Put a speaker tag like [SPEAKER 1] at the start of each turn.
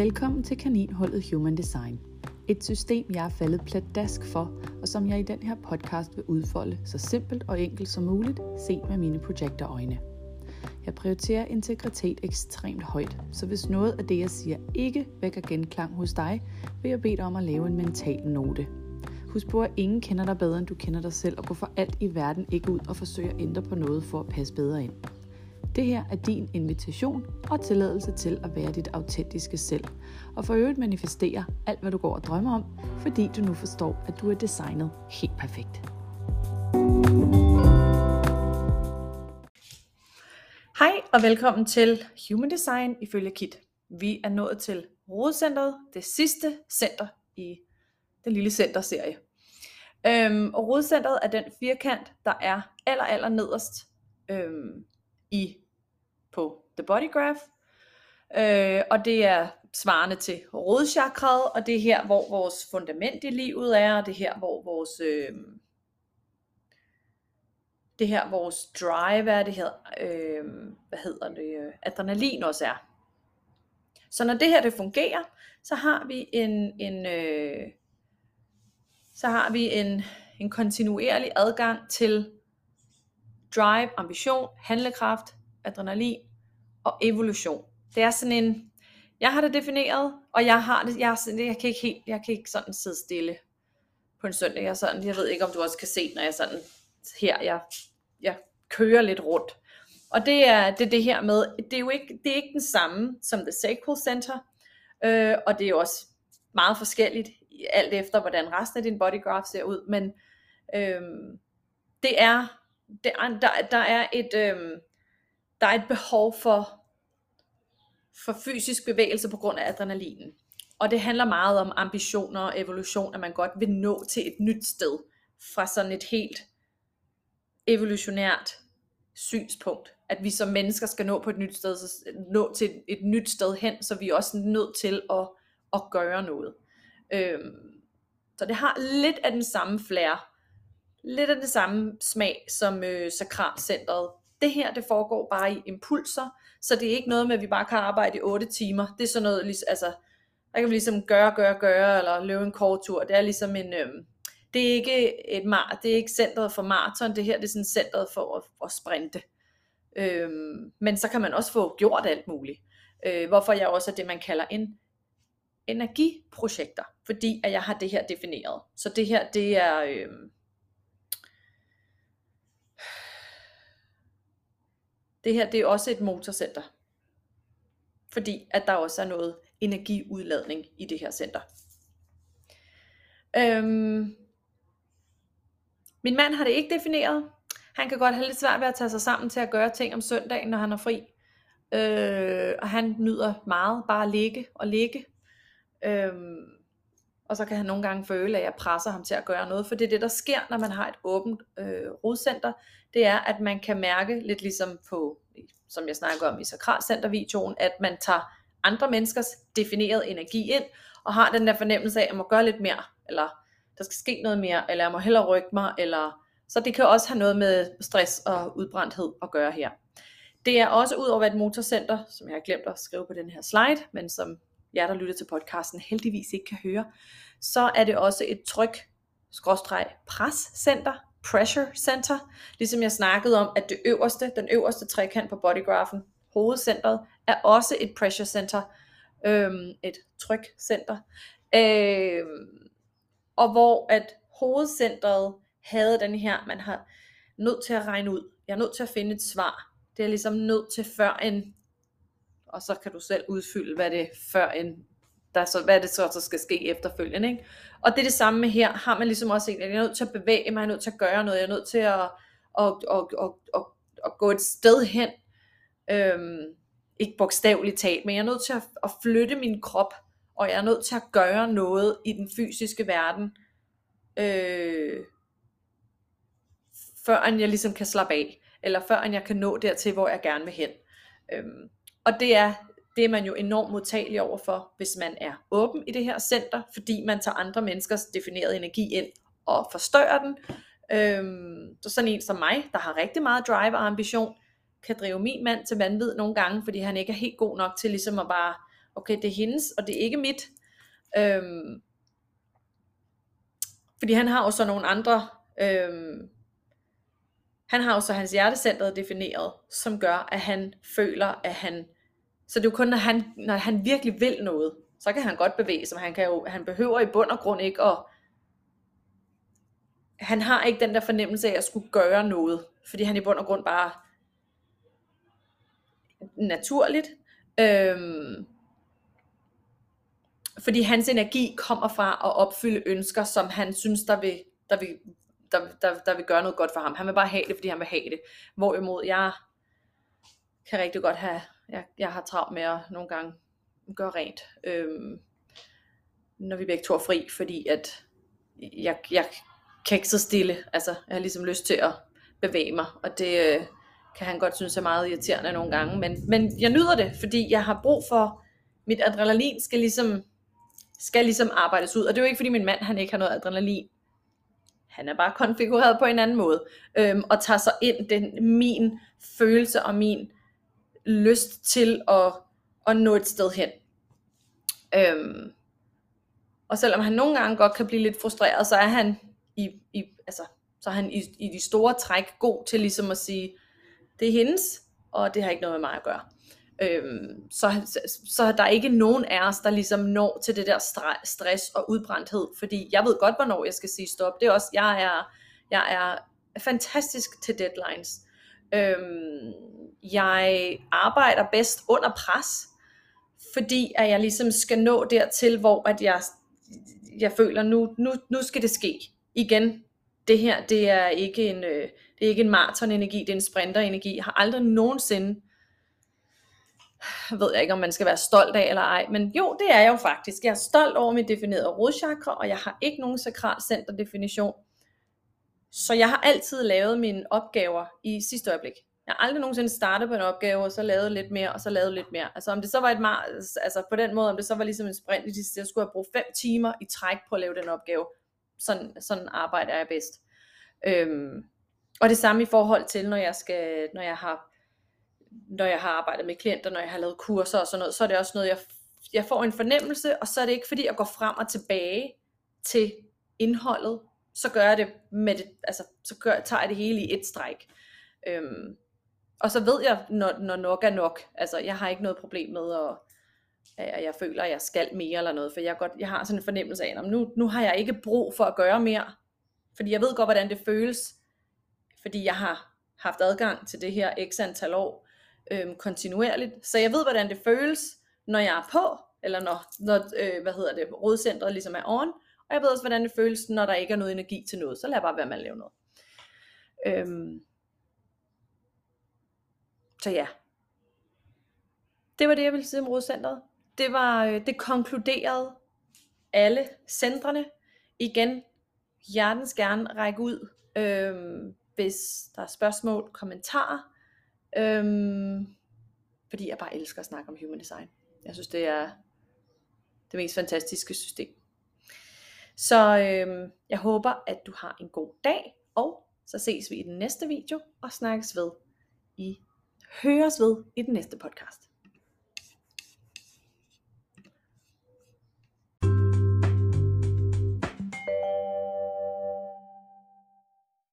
[SPEAKER 1] Velkommen til Kaninholdet Human Design. Et system, jeg er faldet pladask for, og som jeg i den her podcast vil udfolde så simpelt og enkelt som muligt, set med mine projektorøjne. Jeg prioriterer integritet ekstremt højt, så hvis noget af det, jeg siger, ikke vækker genklang hos dig, vil jeg bede dig om at lave en mental note. Husk på, at ingen kender dig bedre, end du kender dig selv, og gå for alt i verden ikke ud og forsøge at ændre på noget for at passe bedre ind. Det her er din invitation og tilladelse til at være dit autentiske selv, og for øvrigt manifestere alt, hvad du går og drømmer om, fordi du nu forstår, at du er designet helt perfekt. Hej og velkommen til Human Design ifølge Kit. Vi er nået til Rodecenteret, det sidste center i den lille centerserie. Øhm, og Rodcenteret er den firkant, der er aller, aller nederst øhm, i på The Body Graph. Øh, og det er svarende til rodchakraet, og det er her, hvor vores fundament i livet er, og det er her, hvor vores, øh, det her, vores drive er, det her, øh, hvad hedder det, øh, adrenalin også er. Så når det her det fungerer, så har vi en, en øh, så har vi en, en kontinuerlig adgang til drive, ambition, handlekraft, adrenalin og evolution. Det er sådan en, jeg har det defineret, og jeg har det, jeg, jeg kan ikke helt, jeg kan ikke sådan sidde stille på en søndag. Jeg, sådan, jeg ved ikke, om du også kan se, når jeg sådan her, jeg, jeg kører lidt rundt. Og det er det, er det her med, det er jo ikke, det er ikke den samme som The Sacral Center, øh, og det er jo også meget forskelligt, alt efter hvordan resten af din body graph ser ud, men øh, det er, det er der, der er et, øh, der er et behov for, for fysisk bevægelse på grund af adrenalinen. Og det handler meget om ambitioner og evolution, at man godt vil nå til et nyt sted, fra sådan et helt evolutionært synspunkt. At vi som mennesker skal nå på et nyt sted, så nå til et nyt sted hen, så vi er også nødt til at, at gøre noget. Øhm, så det har lidt af den samme flair, lidt af den samme smag som øh, sakralcentret det her, det foregår bare i impulser, så det er ikke noget med, at vi bare kan arbejde i 8 timer. Det er sådan noget, altså, der kan vi ligesom gøre, gøre, gøre, eller løbe en kort tur. Det er ligesom en, øhm, det er ikke et mar, det er ikke centret for maraton, det her det er sådan centret for at, at sprinte. Øhm, men så kan man også få gjort alt muligt. Øh, hvorfor jeg også er det, man kalder en energiprojekter, fordi at jeg har det her defineret. Så det her, det er, øhm, Det her det er også et motorcenter. Fordi at der også er noget energiudladning i det her center. Øhm, min mand har det ikke defineret. Han kan godt have lidt svært ved at tage sig sammen til at gøre ting om søndagen, når han er fri. Øh, og han nyder meget bare at ligge og ligge. Øhm, og så kan han nogle gange føle, at jeg presser ham til at gøre noget, for det er det, der sker, når man har et åbent øh, rodcenter, det er, at man kan mærke, lidt ligesom på, som jeg snakker om i sakralcentervideoen, at man tager andre menneskers definerede energi ind, og har den der fornemmelse af, at jeg må gøre lidt mere, eller der skal ske noget mere, eller jeg må hellere rykke mig, eller så det kan også have noget med stress og udbrændthed at gøre her. Det er også ud over et motorcenter, som jeg har glemt at skrive på den her slide, men som jer, der lytter til podcasten, heldigvis ikke kan høre, så er det også et tryk, skråstreg, prescenter, pressure center, ligesom jeg snakkede om, at det øverste, den øverste trekant på bodygraphen, hovedcentret, er også et pressure center, øhm, et trykcenter, øhm, og hvor at hovedcentret havde den her, man har nødt til at regne ud, jeg er nødt til at finde et svar, det er ligesom nødt til før en og så kan du selv udfylde, hvad det før end der så, hvad det så, så skal ske efterfølgende. Ikke? Og det er det samme med her, har man ligesom også en, jeg er nødt til at bevæge mig, jeg er nødt til at gøre noget, jeg er nødt til at, at, at, at, at, at gå et sted hen, øhm, ikke bogstaveligt talt, men jeg er nødt til at, at flytte min krop, og jeg er nødt til at gøre noget i den fysiske verden, øh, før jeg ligesom kan slappe af, eller før jeg kan nå dertil, hvor jeg gerne vil hen. Øhm, og det er, det er man jo enormt modtagelig over for, hvis man er åben i det her center, fordi man tager andre menneskers definerede energi ind og forstørrer den. Øhm, så sådan en som mig, der har rigtig meget drive og ambition, kan drive min mand til vanvid nogle gange, fordi han ikke er helt god nok til ligesom at bare okay, det er hendes, og det er ikke mit. Øhm, fordi han har jo så nogle andre, øhm, han har jo så hans hjertecenter defineret, som gør, at han føler, at han, så det er jo kun, når han, når han virkelig vil noget, så kan han godt bevæge sig, han, kan jo, han behøver i bund og grund ikke at, han har ikke den der fornemmelse af at skulle gøre noget, fordi han i bund og grund bare naturligt, øhm, fordi hans energi kommer fra at opfylde ønsker, som han synes, der vil, der vil, der, der, der vil gøre noget godt for ham. Han vil bare have det, fordi han vil have det. Hvorimod jeg kan rigtig godt have, jeg, jeg har travlt med at nogle gange gøre rent, øhm, når vi begge to er fri, fordi at jeg, jeg kan ikke så stille. Altså, jeg har ligesom lyst til at bevæge mig, og det øh, kan han godt synes er meget irriterende nogle gange, men, men jeg nyder det, fordi jeg har brug for, mit adrenalin skal ligesom skal ligesom arbejdes ud. Og det er jo ikke fordi min mand han ikke har noget adrenalin. Han er bare konfigureret på en anden måde. Øhm, og tager sig ind den, min følelse og min lyst til at, at nå et sted hen. Øhm, og selvom han nogle gange godt kan blive lidt frustreret, så er han i, i, altså, så er han i, i de store træk god til ligesom at sige, det er hendes, og det har ikke noget med mig at gøre. Øhm, så, så, så der er ikke nogen af os, der ligesom når til det der stress og udbrændthed, fordi jeg ved godt, hvornår jeg skal sige stop. Det er også, jeg er, jeg er fantastisk til deadlines. Øhm, jeg arbejder bedst under pres, fordi at jeg ligesom skal nå dertil, hvor at jeg, jeg føler, nu, nu, nu skal det ske. Igen, det her, det er ikke en, øh, det er ikke en maraton-energi, det er en sprinter-energi. Jeg har aldrig nogensinde ved jeg ikke, om man skal være stolt af eller ej, men jo, det er jeg jo faktisk. Jeg er stolt over mit definerede rodchakra, og jeg har ikke nogen sakral center definition. Så jeg har altid lavet mine opgaver i sidste øjeblik. Jeg har aldrig nogensinde startet på en opgave, og så lavet lidt mere, og så lavet lidt mere. Altså om det så var et mar- altså på den måde, om det så var ligesom en sprint, hvis jeg skulle have brugt fem timer i træk på at lave den opgave. Sådan, sådan arbejder jeg bedst. Øhm, og det samme i forhold til, når jeg, skal, når jeg har når jeg har arbejdet med klienter, når jeg har lavet kurser og sådan noget, så er det også noget, jeg, jeg får en fornemmelse, og så er det ikke fordi, jeg går frem og tilbage til indholdet, så gør jeg det med det, altså, så gør, tager jeg det hele i et stræk. Øhm, og så ved jeg, når, når nok er nok, altså jeg har ikke noget problem med at, at jeg føler, at jeg skal mere eller noget, for jeg, godt, jeg har sådan en fornemmelse af, at nu, nu har jeg ikke brug for at gøre mere, fordi jeg ved godt, hvordan det føles, fordi jeg har haft adgang til det her x antal år, øhm, kontinuerligt. Så jeg ved, hvordan det føles, når jeg er på, eller når, når øh, hvad hedder det, rådcentret ligesom er on, og jeg ved også, hvordan det føles, når der ikke er noget energi til noget. Så lad bare være med at lave noget. Øhm. Så ja. Det var det, jeg ville sige om rådcentret. Det var, øh, det konkluderede alle centrene. Igen, hjertens gerne række ud, øhm, hvis der er spørgsmål, kommentarer. Øhm, fordi jeg bare elsker at snakke om human design. Jeg synes, det er det mest fantastiske system. Så øhm, jeg håber, at du har en god dag, og så ses vi i den næste video, og snakkes ved i høres ved i den næste podcast.